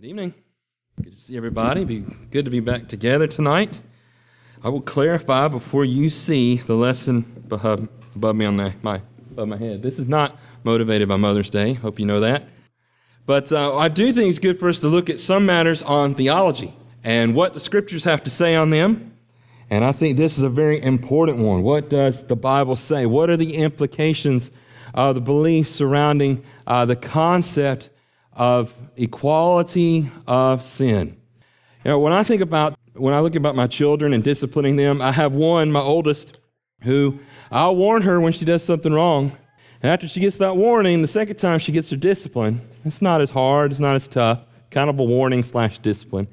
Good evening. Good to see everybody. Be good to be back together tonight. I will clarify before you see the lesson above, above me on the, my above my head. This is not motivated by Mother's Day. Hope you know that. But uh, I do think it's good for us to look at some matters on theology and what the scriptures have to say on them. And I think this is a very important one. What does the Bible say? What are the implications of the beliefs surrounding uh, the concept of equality of sin? You know, when I think about when I look about my children and disciplining them, I have one, my oldest, who I'll warn her when she does something wrong. And after she gets that warning, the second time she gets her discipline. It's not as hard, it's not as tough, kind of a warning slash discipline.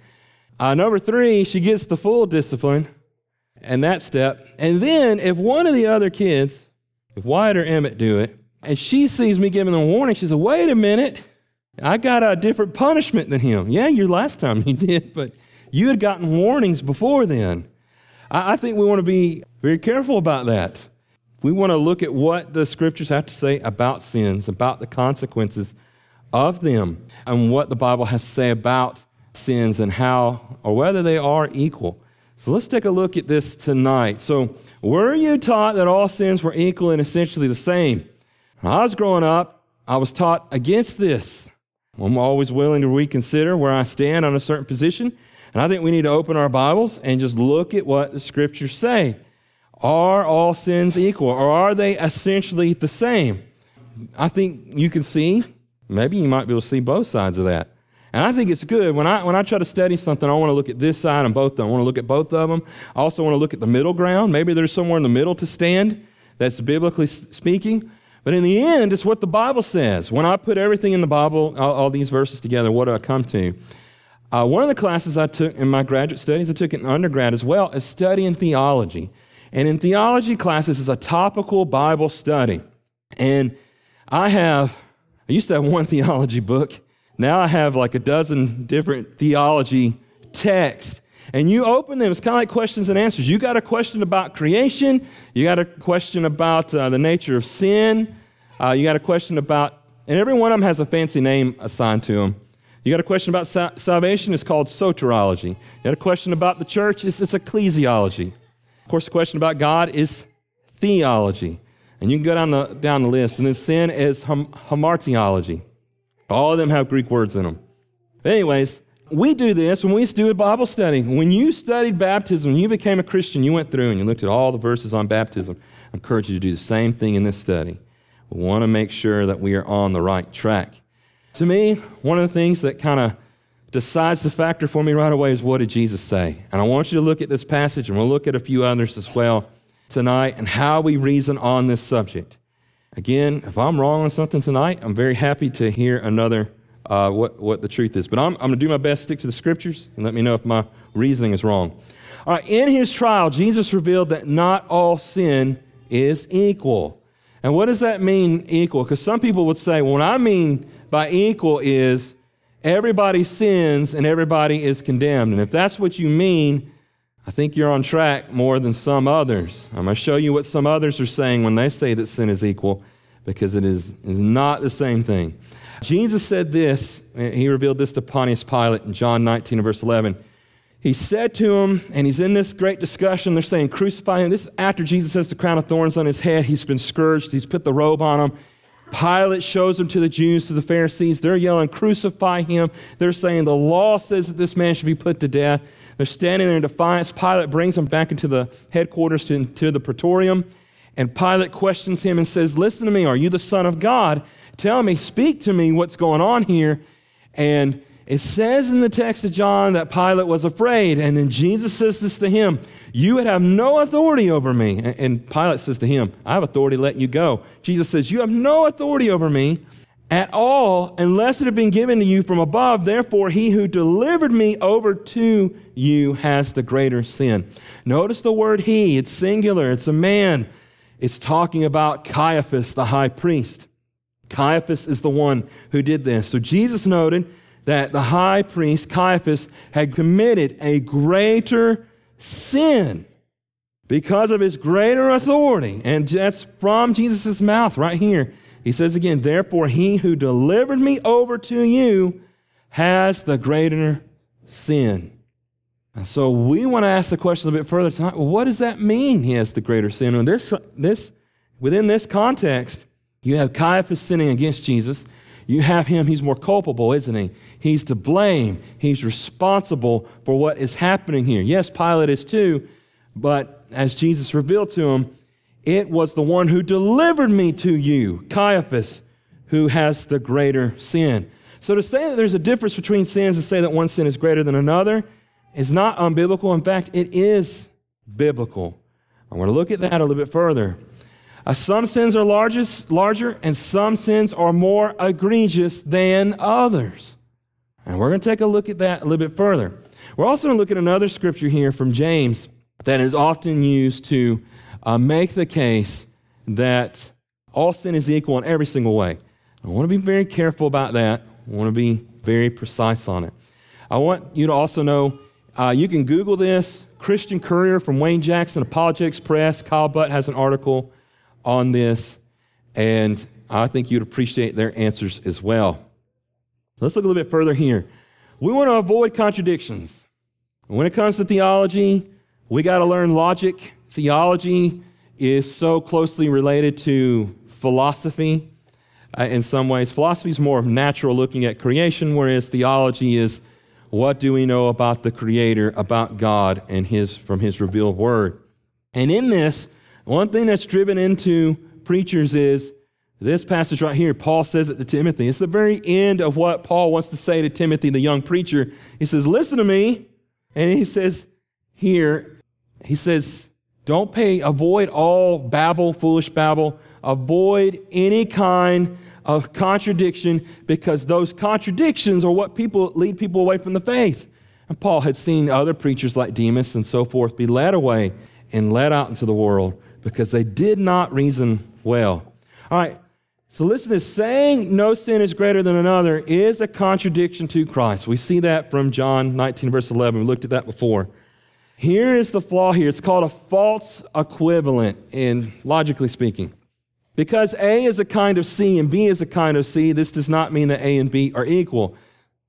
Uh, number three, she gets the full discipline and that step. And then if one of the other kids, if Wyatt or Emmett do it, and she sees me giving them a warning, she says, wait a minute, I got a different punishment than him. Yeah, your last time you did, but you had gotten warnings before then. I, I think we want to be very careful about that. We want to look at what the scriptures have to say about sins, about the consequences of them, and what the Bible has to say about sins and how or whether they are equal. So let's take a look at this tonight. So, were you taught that all sins were equal and essentially the same? When I was growing up, I was taught against this. I'm always willing to reconsider where I stand on a certain position. And I think we need to open our Bibles and just look at what the scriptures say. Are all sins equal or are they essentially the same? I think you can see, maybe you might be able to see both sides of that. And I think it's good. When I, when I try to study something, I want to look at this side and both of them. I want to look at both of them. I also want to look at the middle ground. Maybe there's somewhere in the middle to stand that's biblically speaking. But in the end, it's what the Bible says. When I put everything in the Bible, all, all these verses together, what do I come to? Uh, one of the classes I took in my graduate studies, I took in undergrad as well, is studying theology. And in theology classes is a topical Bible study. And I have, I used to have one theology book, now I have like a dozen different theology texts. And you open them, it's kind of like questions and answers. You got a question about creation, you got a question about uh, the nature of sin, uh, you got a question about, and every one of them has a fancy name assigned to them. You got a question about sa- salvation, it's called soteriology. You got a question about the church, it's, it's ecclesiology. Of course, the question about God is theology. And you can go down the, down the list. And then sin is hum, hamartiology. All of them have Greek words in them. But anyways, we do this when we do a Bible study. When you studied baptism, when you became a Christian, you went through and you looked at all the verses on baptism. I encourage you to do the same thing in this study. Want to make sure that we are on the right track. To me, one of the things that kind of decides the factor for me right away is what did Jesus say? And I want you to look at this passage, and we'll look at a few others as well tonight and how we reason on this subject. Again, if I'm wrong on something tonight, I'm very happy to hear another uh, what, what the truth is. But I'm, I'm going to do my best stick to the scriptures and let me know if my reasoning is wrong. All right, in his trial, Jesus revealed that not all sin is equal. And what does that mean, equal? Because some people would say, well, what I mean by equal is everybody sins and everybody is condemned. And if that's what you mean, I think you're on track more than some others. I'm going to show you what some others are saying when they say that sin is equal, because it is, is not the same thing. Jesus said this, he revealed this to Pontius Pilate in John 19 verse 11. He said to him, and he's in this great discussion, they're saying, crucify him. This is after Jesus has the crown of thorns on his head. He's been scourged, he's put the robe on him. Pilate shows him to the Jews, to the Pharisees. They're yelling, Crucify him. They're saying, The law says that this man should be put to death. They're standing there in defiance. Pilate brings him back into the headquarters, to, to the praetorium. And Pilate questions him and says, Listen to me, are you the Son of God? Tell me, speak to me what's going on here. And it says in the text of John that Pilate was afraid. And then Jesus says this to him You would have no authority over me. And Pilate says to him, I have authority to let you go. Jesus says, You have no authority over me at all unless it had been given to you from above. Therefore, he who delivered me over to you has the greater sin. Notice the word he, it's singular, it's a man. It's talking about Caiaphas, the high priest. Caiaphas is the one who did this. So Jesus noted that the high priest, Caiaphas, had committed a greater sin because of his greater authority. And that's from Jesus' mouth right here. He says again, Therefore, he who delivered me over to you has the greater sin. And so we want to ask the question a little bit further tonight. Well, what does that mean he has the greater sin? And this, this, within this context, you have Caiaphas sinning against Jesus. You have him, he's more culpable, isn't he? He's to blame. He's responsible for what is happening here. Yes, Pilate is too, but as Jesus revealed to him, it was the one who delivered me to you, Caiaphas, who has the greater sin. So to say that there's a difference between sins and say that one sin is greater than another is not unbiblical. In fact, it is biblical. I want to look at that a little bit further. Uh, some sins are largest, larger, and some sins are more egregious than others. And we're going to take a look at that a little bit further. We're also going to look at another scripture here from James that is often used to uh, make the case that all sin is equal in every single way. I want to be very careful about that. I want to be very precise on it. I want you to also know uh, you can Google this. Christian Courier from Wayne Jackson, Apologetics Press. Kyle Butt has an article on this, and I think you'd appreciate their answers as well. Let's look a little bit further here. We want to avoid contradictions. When it comes to theology, we got to learn logic. Theology is so closely related to philosophy uh, in some ways. Philosophy is more natural looking at creation, whereas theology is what do we know about the Creator, about God, and his, from His revealed Word? And in this, one thing that's driven into preachers is this passage right here. Paul says it to Timothy. It's the very end of what Paul wants to say to Timothy, the young preacher. He says, Listen to me. And he says, Here, he says, Don't pay, avoid all babble, foolish babble. Avoid any kind of contradiction because those contradictions are what people lead people away from the faith. And Paul had seen other preachers like Demas and so forth be led away and led out into the world because they did not reason well. All right, so listen to this. Saying no sin is greater than another is a contradiction to Christ. We see that from John 19, verse 11. We looked at that before. Here is the flaw here. It's called a false equivalent, in logically speaking. Because A is a kind of C and B is a kind of C, this does not mean that A and B are equal.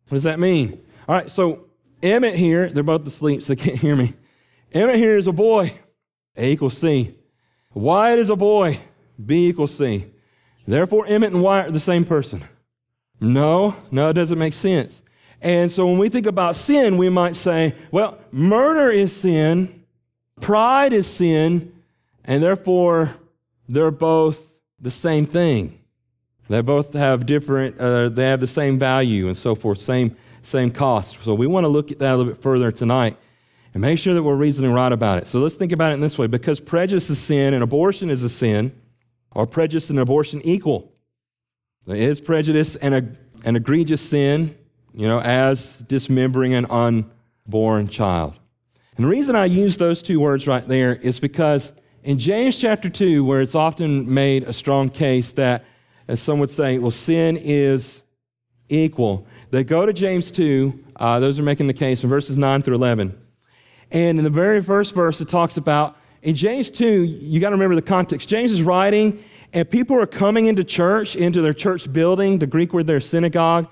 What does that mean? All right, so Emmett here, they're both asleep, so they can't hear me. Emmett here is a boy. A equals C. Wyatt is a boy. B equals C. Therefore, Emmett and Wyatt are the same person. No, no, it doesn't make sense. And so when we think about sin, we might say, well, murder is sin, pride is sin, and therefore they're both the same thing. They both have different, uh, they have the same value and so forth, same, same cost. So we want to look at that a little bit further tonight and make sure that we're reasoning right about it. So let's think about it in this way because prejudice is sin and abortion is a sin, are prejudice and abortion equal? There is prejudice and an egregious sin, you know, as dismembering an unborn child. And the reason I use those two words right there is because in James chapter 2, where it's often made a strong case that, as some would say, well, sin is equal, they go to James 2, uh, those are making the case in verses 9 through 11. And in the very first verse, it talks about, in James 2, you got to remember the context. James is writing, and people are coming into church, into their church building, the Greek word there, synagogue,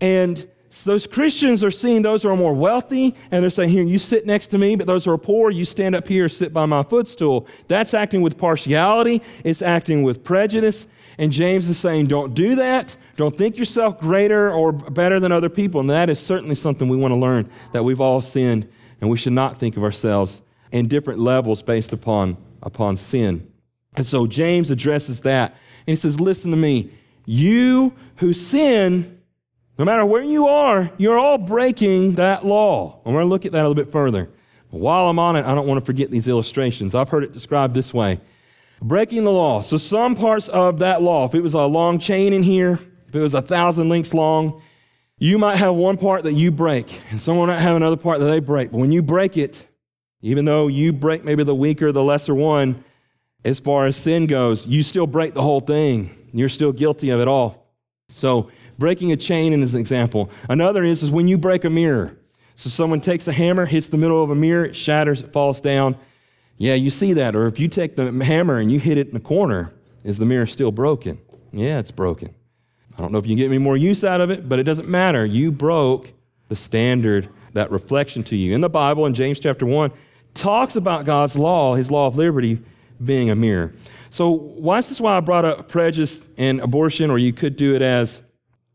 and so those Christians are seeing those who are more wealthy, and they're saying, Here, you sit next to me, but those who are poor, you stand up here, sit by my footstool. That's acting with partiality, it's acting with prejudice. And James is saying, Don't do that. Don't think yourself greater or better than other people. And that is certainly something we want to learn that we've all sinned, and we should not think of ourselves in different levels based upon, upon sin. And so James addresses that. And he says, Listen to me. You who sin, no matter where you are, you're all breaking that law. And we're going to look at that a little bit further. While I'm on it, I don't want to forget these illustrations. I've heard it described this way breaking the law. So, some parts of that law, if it was a long chain in here, if it was a thousand links long, you might have one part that you break, and someone might have another part that they break. But when you break it, even though you break maybe the weaker, the lesser one, as far as sin goes, you still break the whole thing. You're still guilty of it all. So, breaking a chain is an example. Another is, is when you break a mirror. So, someone takes a hammer, hits the middle of a mirror, it shatters, it falls down. Yeah, you see that. Or if you take the hammer and you hit it in the corner, is the mirror still broken? Yeah, it's broken. I don't know if you can get any more use out of it, but it doesn't matter. You broke the standard, that reflection to you. In the Bible, in James chapter 1, talks about God's law, his law of liberty, being a mirror. So, why is this why I brought up prejudice and abortion, or you could do it as,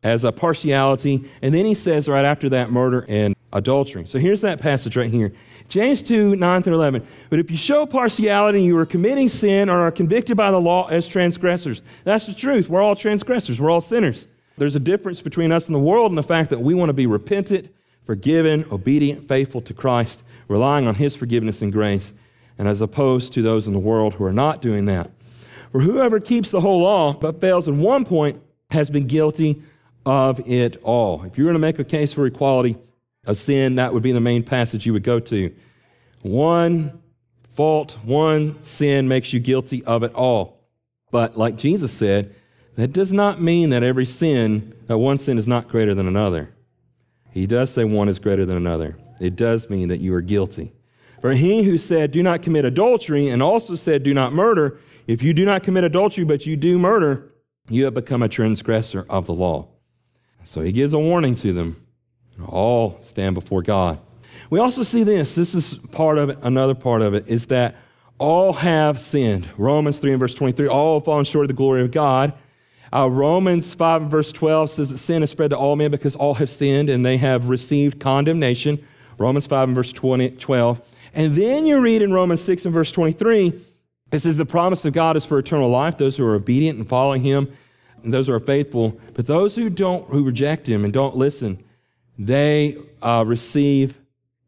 as a partiality? And then he says right after that, murder and adultery. So, here's that passage right here James 2 9 through 11. But if you show partiality, you are committing sin or are convicted by the law as transgressors. That's the truth. We're all transgressors, we're all sinners. There's a difference between us and the world and the fact that we want to be repentant, forgiven, obedient, faithful to Christ, relying on His forgiveness and grace, and as opposed to those in the world who are not doing that. For whoever keeps the whole law but fails in one point has been guilty of it all. If you're going to make a case for equality of sin, that would be the main passage you would go to. One fault, one sin makes you guilty of it all. But like Jesus said, that does not mean that every sin, that one sin is not greater than another. He does say one is greater than another. It does mean that you are guilty. For he who said, Do not commit adultery, and also said, Do not murder, if you do not commit adultery, but you do murder, you have become a transgressor of the law. So he gives a warning to them. All stand before God. We also see this. This is part of it. Another part of it is that all have sinned. Romans 3 and verse 23 all have fallen short of the glory of God. Uh, Romans 5 and verse 12 says that sin has spread to all men because all have sinned and they have received condemnation. Romans 5 and verse 20, 12. And then you read in Romans 6 and verse 23 it says the promise of God is for eternal life, those who are obedient and following him, and those who are faithful. But those who don't, who reject him and don't listen, they uh, receive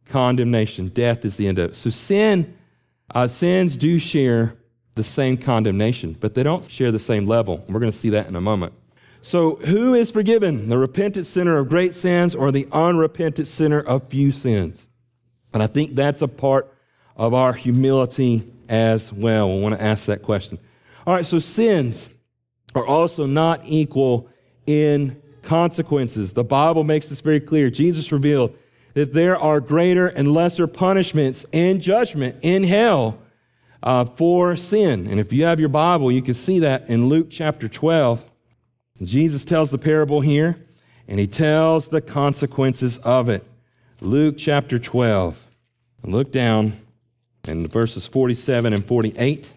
condemnation. Death is the end of it. So sin, uh, sins do share the same condemnation, but they don't share the same level. We're going to see that in a moment. So, who is forgiven? The repentant sinner of great sins or the unrepentant sinner of few sins? And I think that's a part of our humility as well. We want to ask that question. All right, so sins are also not equal in consequences. The Bible makes this very clear. Jesus revealed that there are greater and lesser punishments and judgment in hell uh, for sin. And if you have your Bible, you can see that in Luke chapter 12. Jesus tells the parable here, and he tells the consequences of it. Luke chapter 12. Look down in verses 47 and 48.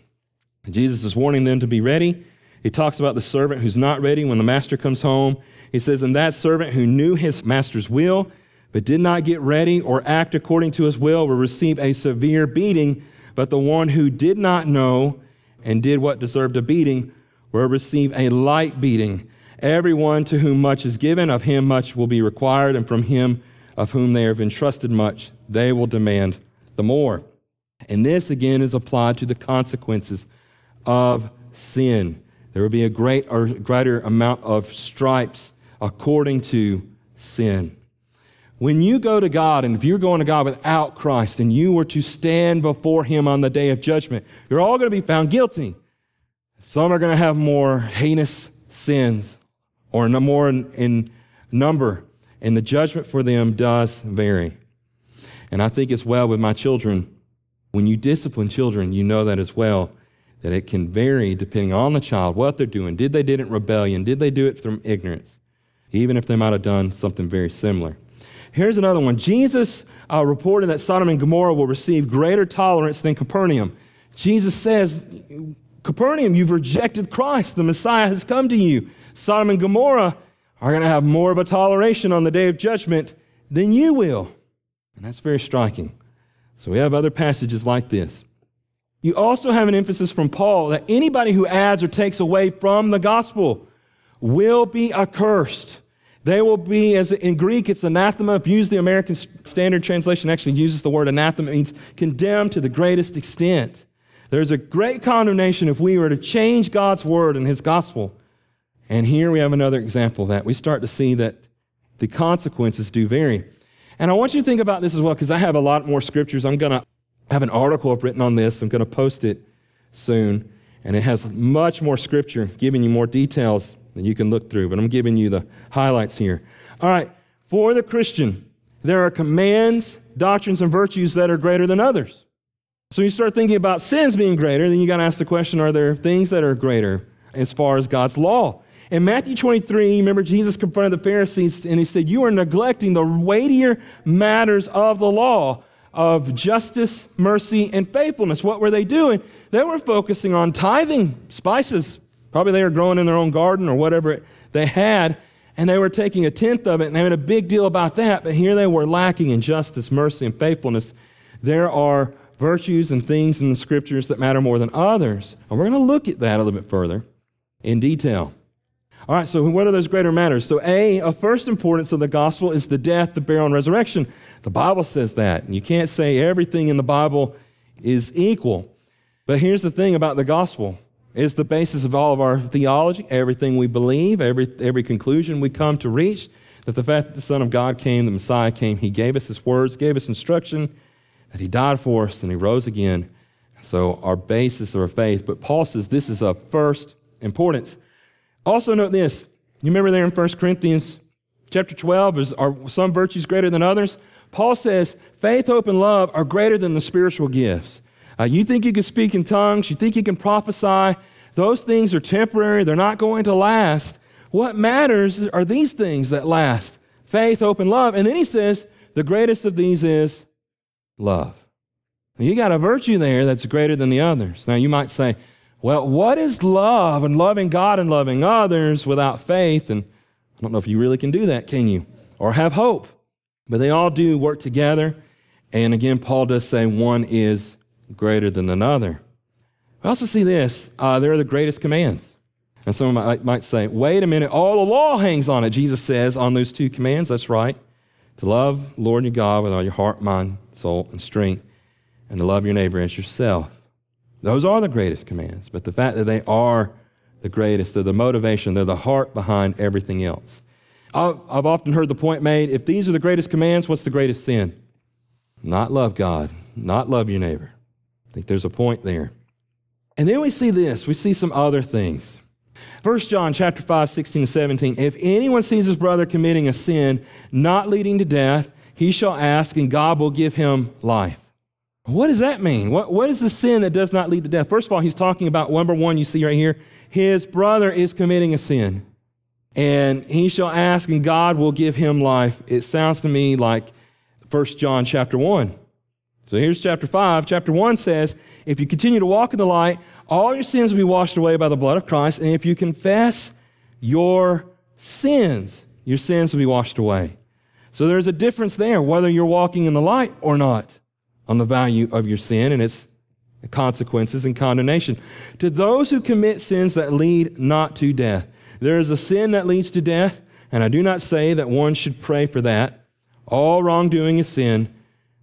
Jesus is warning them to be ready. He talks about the servant who's not ready when the master comes home. He says, And that servant who knew his master's will, but did not get ready or act according to his will, will receive a severe beating. But the one who did not know and did what deserved a beating will receive a light beating. Everyone to whom much is given, of him much will be required, and from him of whom they have entrusted much, they will demand the more. And this again is applied to the consequences of sin. There will be a great or greater amount of stripes according to sin. When you go to God, and if you're going to God without Christ, and you were to stand before Him on the day of judgment, you're all going to be found guilty. Some are going to have more heinous sins, or more in, in number, and the judgment for them does vary. And I think as well with my children, when you discipline children, you know that as well, that it can vary depending on the child, what they're doing. Did they do it in rebellion? Did they do it from ignorance? Even if they might have done something very similar. Here's another one. Jesus uh, reported that Sodom and Gomorrah will receive greater tolerance than Capernaum. Jesus says, Capernaum, you've rejected Christ. The Messiah has come to you. Sodom and Gomorrah are going to have more of a toleration on the day of judgment than you will. And that's very striking. So we have other passages like this. You also have an emphasis from Paul that anybody who adds or takes away from the gospel will be accursed. They will be, as in Greek, it's anathema. If you use the American Standard Translation, actually uses the word anathema, it means condemned to the greatest extent. There's a great condemnation if we were to change God's word and his gospel. And here we have another example of that. We start to see that the consequences do vary. And I want you to think about this as well, because I have a lot more scriptures. I'm going to have an article I've written on this. I'm going to post it soon. And it has much more scripture, giving you more details that you can look through. But I'm giving you the highlights here. All right. For the Christian, there are commands, doctrines, and virtues that are greater than others. So you start thinking about sins being greater, then you got to ask the question are there things that are greater as far as God's law? In Matthew 23, remember Jesus confronted the Pharisees and he said, You are neglecting the weightier matters of the law of justice, mercy, and faithfulness. What were they doing? They were focusing on tithing spices. Probably they were growing in their own garden or whatever they had, and they were taking a tenth of it and they made a big deal about that. But here they were lacking in justice, mercy, and faithfulness. There are virtues and things in the scriptures that matter more than others. And we're going to look at that a little bit further in detail. All right, so what are those greater matters? So, A, of first importance of the gospel is the death, the burial, and resurrection. The Bible says that. And you can't say everything in the Bible is equal. But here's the thing about the gospel it's the basis of all of our theology, everything we believe, every, every conclusion we come to reach. That the fact that the Son of God came, the Messiah came, He gave us His words, gave us instruction, that He died for us, and He rose again. So, our basis of our faith. But Paul says this is of first importance. Also, note this. You remember there in 1 Corinthians chapter 12, is, are some virtues greater than others? Paul says faith, hope, and love are greater than the spiritual gifts. Uh, you think you can speak in tongues, you think you can prophesy. Those things are temporary, they're not going to last. What matters are these things that last faith, hope, and love. And then he says the greatest of these is love. You got a virtue there that's greater than the others. Now, you might say, well, what is love and loving God and loving others without faith? And I don't know if you really can do that, can you? Or have hope. But they all do work together. And again, Paul does say one is greater than another. We also see this uh, they're the greatest commands. And someone might, might say, wait a minute, all the law hangs on it. Jesus says on those two commands, that's right. To love Lord your God with all your heart, mind, soul, and strength, and to love your neighbor as yourself. Those are the greatest commands, but the fact that they are the greatest, they're the motivation, they're the heart behind everything else. I've often heard the point made if these are the greatest commands, what's the greatest sin? Not love God, not love your neighbor. I think there's a point there. And then we see this, we see some other things. 1 John chapter 5, 16 to 17. If anyone sees his brother committing a sin not leading to death, he shall ask, and God will give him life. What does that mean? What, what is the sin that does not lead to death? First of all, he's talking about number one, you see right here, his brother is committing a sin. And he shall ask, and God will give him life. It sounds to me like 1 John chapter 1. So here's chapter 5. Chapter 1 says, If you continue to walk in the light, all your sins will be washed away by the blood of Christ. And if you confess your sins, your sins will be washed away. So there's a difference there, whether you're walking in the light or not on the value of your sin and its consequences and condemnation. To those who commit sins that lead not to death, there is a sin that leads to death, and I do not say that one should pray for that. All wrongdoing is sin,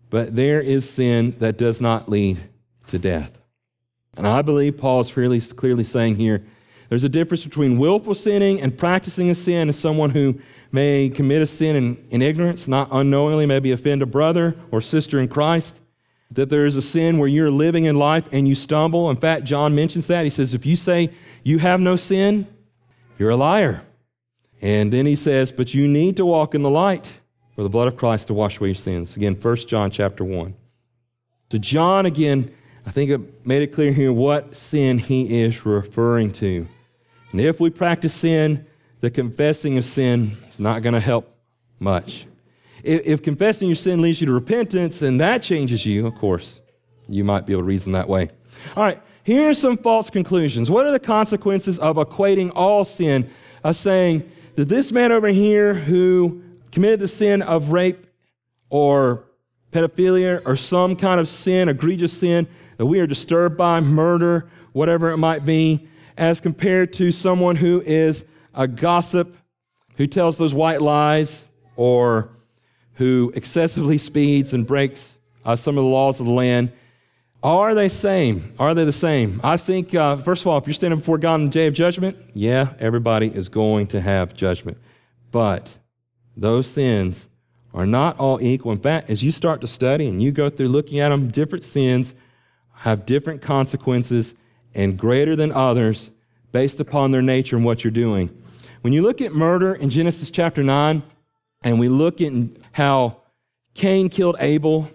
but there is sin that does not lead to death. And I believe Paul is fairly clearly saying here there's a difference between willful sinning and practicing a sin as someone who may commit a sin in, in ignorance, not unknowingly, maybe offend a brother or sister in Christ that there is a sin where you're living in life and you stumble. In fact, John mentions that. He says, if you say you have no sin, you're a liar. And then he says, but you need to walk in the light for the blood of Christ to wash away your sins. Again, 1 John chapter 1. So John, again, I think it made it clear here what sin he is referring to. And if we practice sin, the confessing of sin is not going to help much if, if confessing your sin leads you to repentance and that changes you, of course, you might be able to reason that way. All right, here are some false conclusions. What are the consequences of equating all sin, of saying that this man over here who committed the sin of rape or pedophilia or some kind of sin, egregious sin that we are disturbed by, murder, whatever it might be, as compared to someone who is a gossip, who tells those white lies, or who excessively speeds and breaks uh, some of the laws of the land. Are they same? Are they the same? I think, uh, first of all, if you're standing before God in the day of judgment, yeah, everybody is going to have judgment. But those sins are not all equal. In fact, as you start to study and you go through looking at them, different sins have different consequences and greater than others based upon their nature and what you're doing. When you look at murder in Genesis chapter 9, and we look at how Cain killed Abel,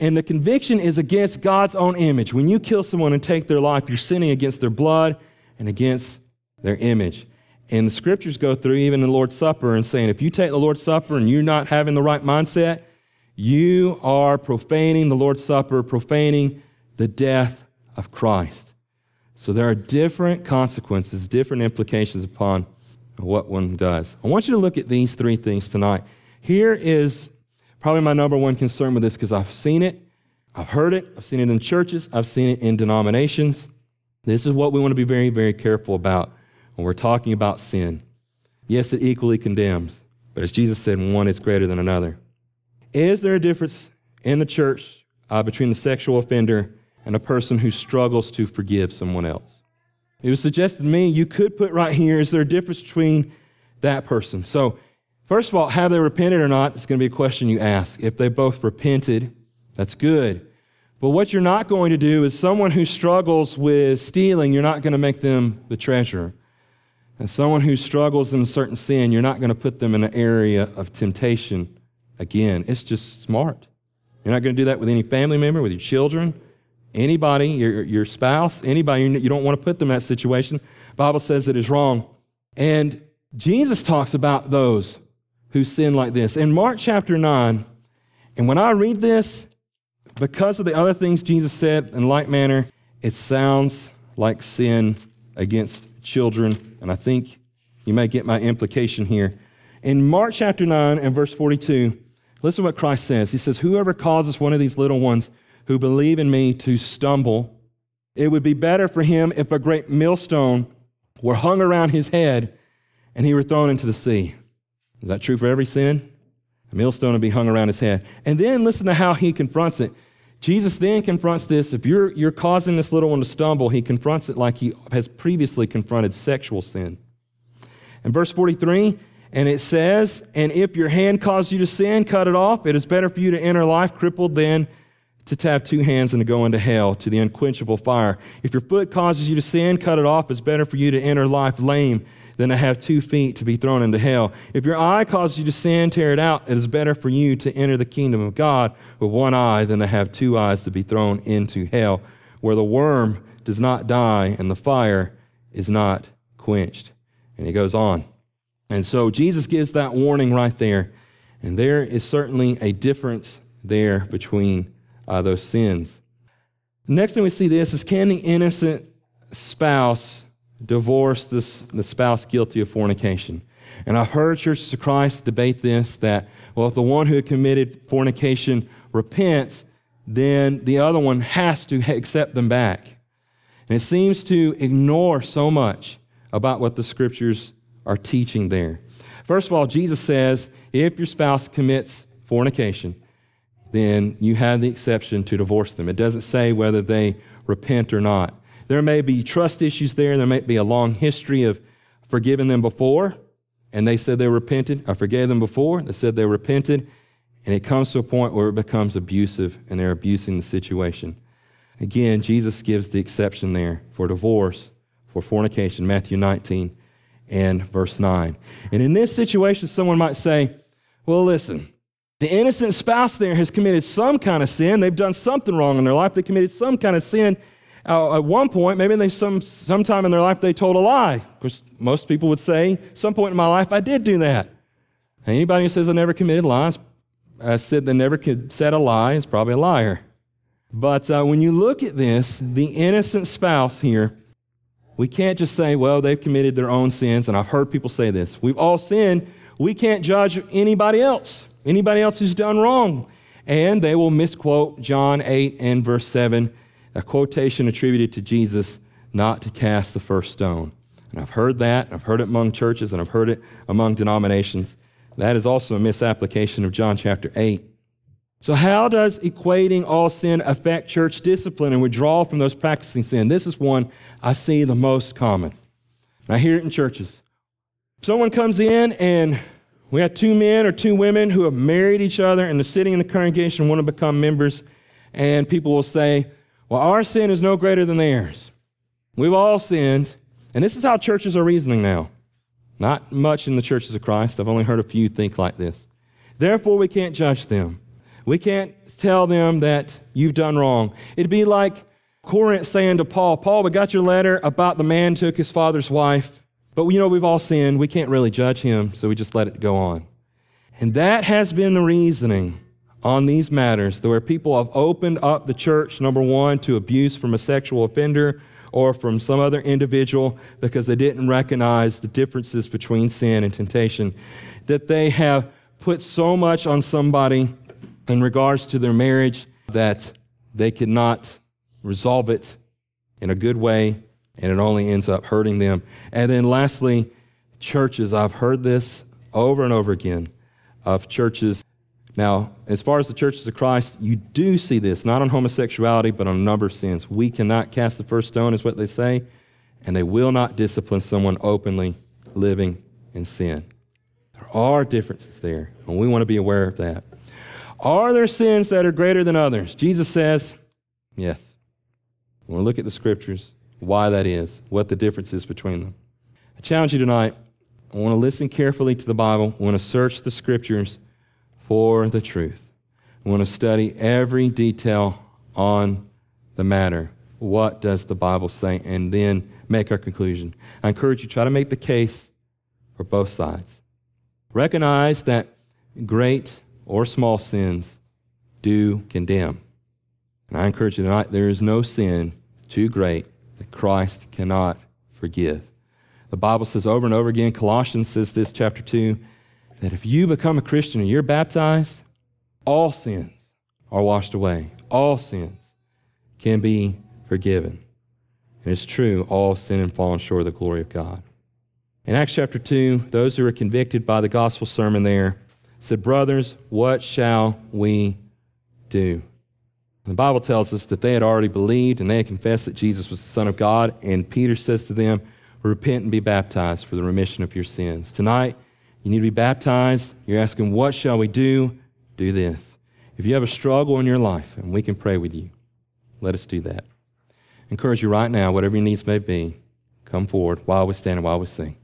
and the conviction is against God's own image. When you kill someone and take their life, you're sinning against their blood and against their image. And the scriptures go through even the Lord's Supper and saying, if you take the Lord's Supper and you're not having the right mindset, you are profaning the Lord's Supper, profaning the death of Christ. So there are different consequences, different implications upon what one does. I want you to look at these three things tonight. Here is probably my number one concern with this because I've seen it, I've heard it, I've seen it in churches, I've seen it in denominations. This is what we want to be very, very careful about when we're talking about sin. Yes, it equally condemns, but as Jesus said, one is greater than another. Is there a difference in the church uh, between the sexual offender and a person who struggles to forgive someone else? It was suggested to me you could put right here is there a difference between that person? So, first of all, have they repented or not? It's going to be a question you ask. If they both repented, that's good. But what you're not going to do is someone who struggles with stealing, you're not going to make them the treasurer. And someone who struggles in a certain sin, you're not going to put them in an area of temptation again. It's just smart. You're not going to do that with any family member, with your children, anybody, your, your spouse, anybody. You don't want to put them in that situation. The Bible says it is wrong. And Jesus talks about those who sin like this. In Mark chapter 9, and when I read this, because of the other things Jesus said in like manner, it sounds like sin against children. And I think you may get my implication here. In Mark chapter 9 and verse 42, listen to what Christ says. He says, Whoever causes one of these little ones who believe in me to stumble, it would be better for him if a great millstone were hung around his head and he were thrown into the sea. Is that true for every sin? A millstone would be hung around his head. And then listen to how he confronts it. Jesus then confronts this. If you're, you're causing this little one to stumble, he confronts it like he has previously confronted sexual sin. In verse 43, and it says, And if your hand causes you to sin, cut it off. It is better for you to enter life crippled than to have two hands and to go into hell, to the unquenchable fire. If your foot causes you to sin, cut it off. It's better for you to enter life lame than to have two feet to be thrown into hell. If your eye causes you to sin, tear it out. It is better for you to enter the kingdom of God with one eye than to have two eyes to be thrown into hell, where the worm does not die and the fire is not quenched. And he goes on. And so Jesus gives that warning right there. And there is certainly a difference there between uh, those sins. Next thing we see this is can the innocent spouse divorce this, the spouse guilty of fornication. And I've heard churches of Christ debate this that, well, if the one who committed fornication repents, then the other one has to accept them back. And it seems to ignore so much about what the scriptures are teaching there. First of all, Jesus says if your spouse commits fornication, then you have the exception to divorce them. It doesn't say whether they repent or not. There may be trust issues there. There may be a long history of forgiving them before, and they said they repented. I forgave them before. They said they repented. And it comes to a point where it becomes abusive and they're abusing the situation. Again, Jesus gives the exception there for divorce, for fornication, Matthew 19 and verse 9. And in this situation, someone might say, well, listen, the innocent spouse there has committed some kind of sin. They've done something wrong in their life. They committed some kind of sin uh, at one point, maybe they some sometime in their life they told a lie. Of course, most people would say, some point in my life I did do that. Anybody who says I never committed lies, I said they never could said a lie is probably a liar. But uh, when you look at this, the innocent spouse here, we can't just say, well, they've committed their own sins. And I've heard people say this. We've all sinned. We can't judge anybody else, anybody else who's done wrong. And they will misquote John 8 and verse 7 a quotation attributed to Jesus not to cast the first stone. And I've heard that, I've heard it among churches, and I've heard it among denominations. That is also a misapplication of John chapter 8. So, how does equating all sin affect church discipline and withdrawal from those practicing sin? This is one I see the most common. I hear it in churches. Someone comes in and we have two men or two women who have married each other and they're sitting in the congregation want to become members, and people will say, well, our sin is no greater than theirs. We've all sinned. And this is how churches are reasoning now. Not much in the churches of Christ. I've only heard a few think like this. Therefore, we can't judge them. We can't tell them that you've done wrong. It'd be like Corinth saying to Paul, Paul, we got your letter about the man took his father's wife. But you know, we've all sinned. We can't really judge him, so we just let it go on. And that has been the reasoning on these matters, where people have opened up the church, number one, to abuse from a sexual offender or from some other individual because they didn't recognize the differences between sin and temptation. That they have put so much on somebody in regards to their marriage that they could not resolve it in a good way, and it only ends up hurting them. And then lastly, churches. I've heard this over and over again of churches. Now, as far as the churches of Christ, you do see this, not on homosexuality, but on a number of sins. We cannot cast the first stone, is what they say, and they will not discipline someone openly living in sin. There are differences there, and we want to be aware of that. Are there sins that are greater than others? Jesus says, yes. We want look at the scriptures, why that is, what the difference is between them. I challenge you tonight. I want to listen carefully to the Bible. I want to search the scriptures for the truth. I want to study every detail on the matter. What does the Bible say? And then make our conclusion. I encourage you try to make the case for both sides. Recognize that great or small sins do condemn. And I encourage you tonight, there is no sin too great that Christ cannot forgive. The Bible says over and over again, Colossians says this, chapter 2, that if you become a Christian and you're baptized, all sins are washed away. All sins can be forgiven. And it's true, all sin and fallen short of the glory of God. In Acts chapter 2, those who were convicted by the gospel sermon there said, Brothers, what shall we do? The Bible tells us that they had already believed and they had confessed that Jesus was the Son of God. And Peter says to them, Repent and be baptized for the remission of your sins. Tonight, you need to be baptized. You're asking, What shall we do? Do this. If you have a struggle in your life, and we can pray with you, let us do that. I encourage you right now, whatever your needs may be, come forward while we stand and while we sing.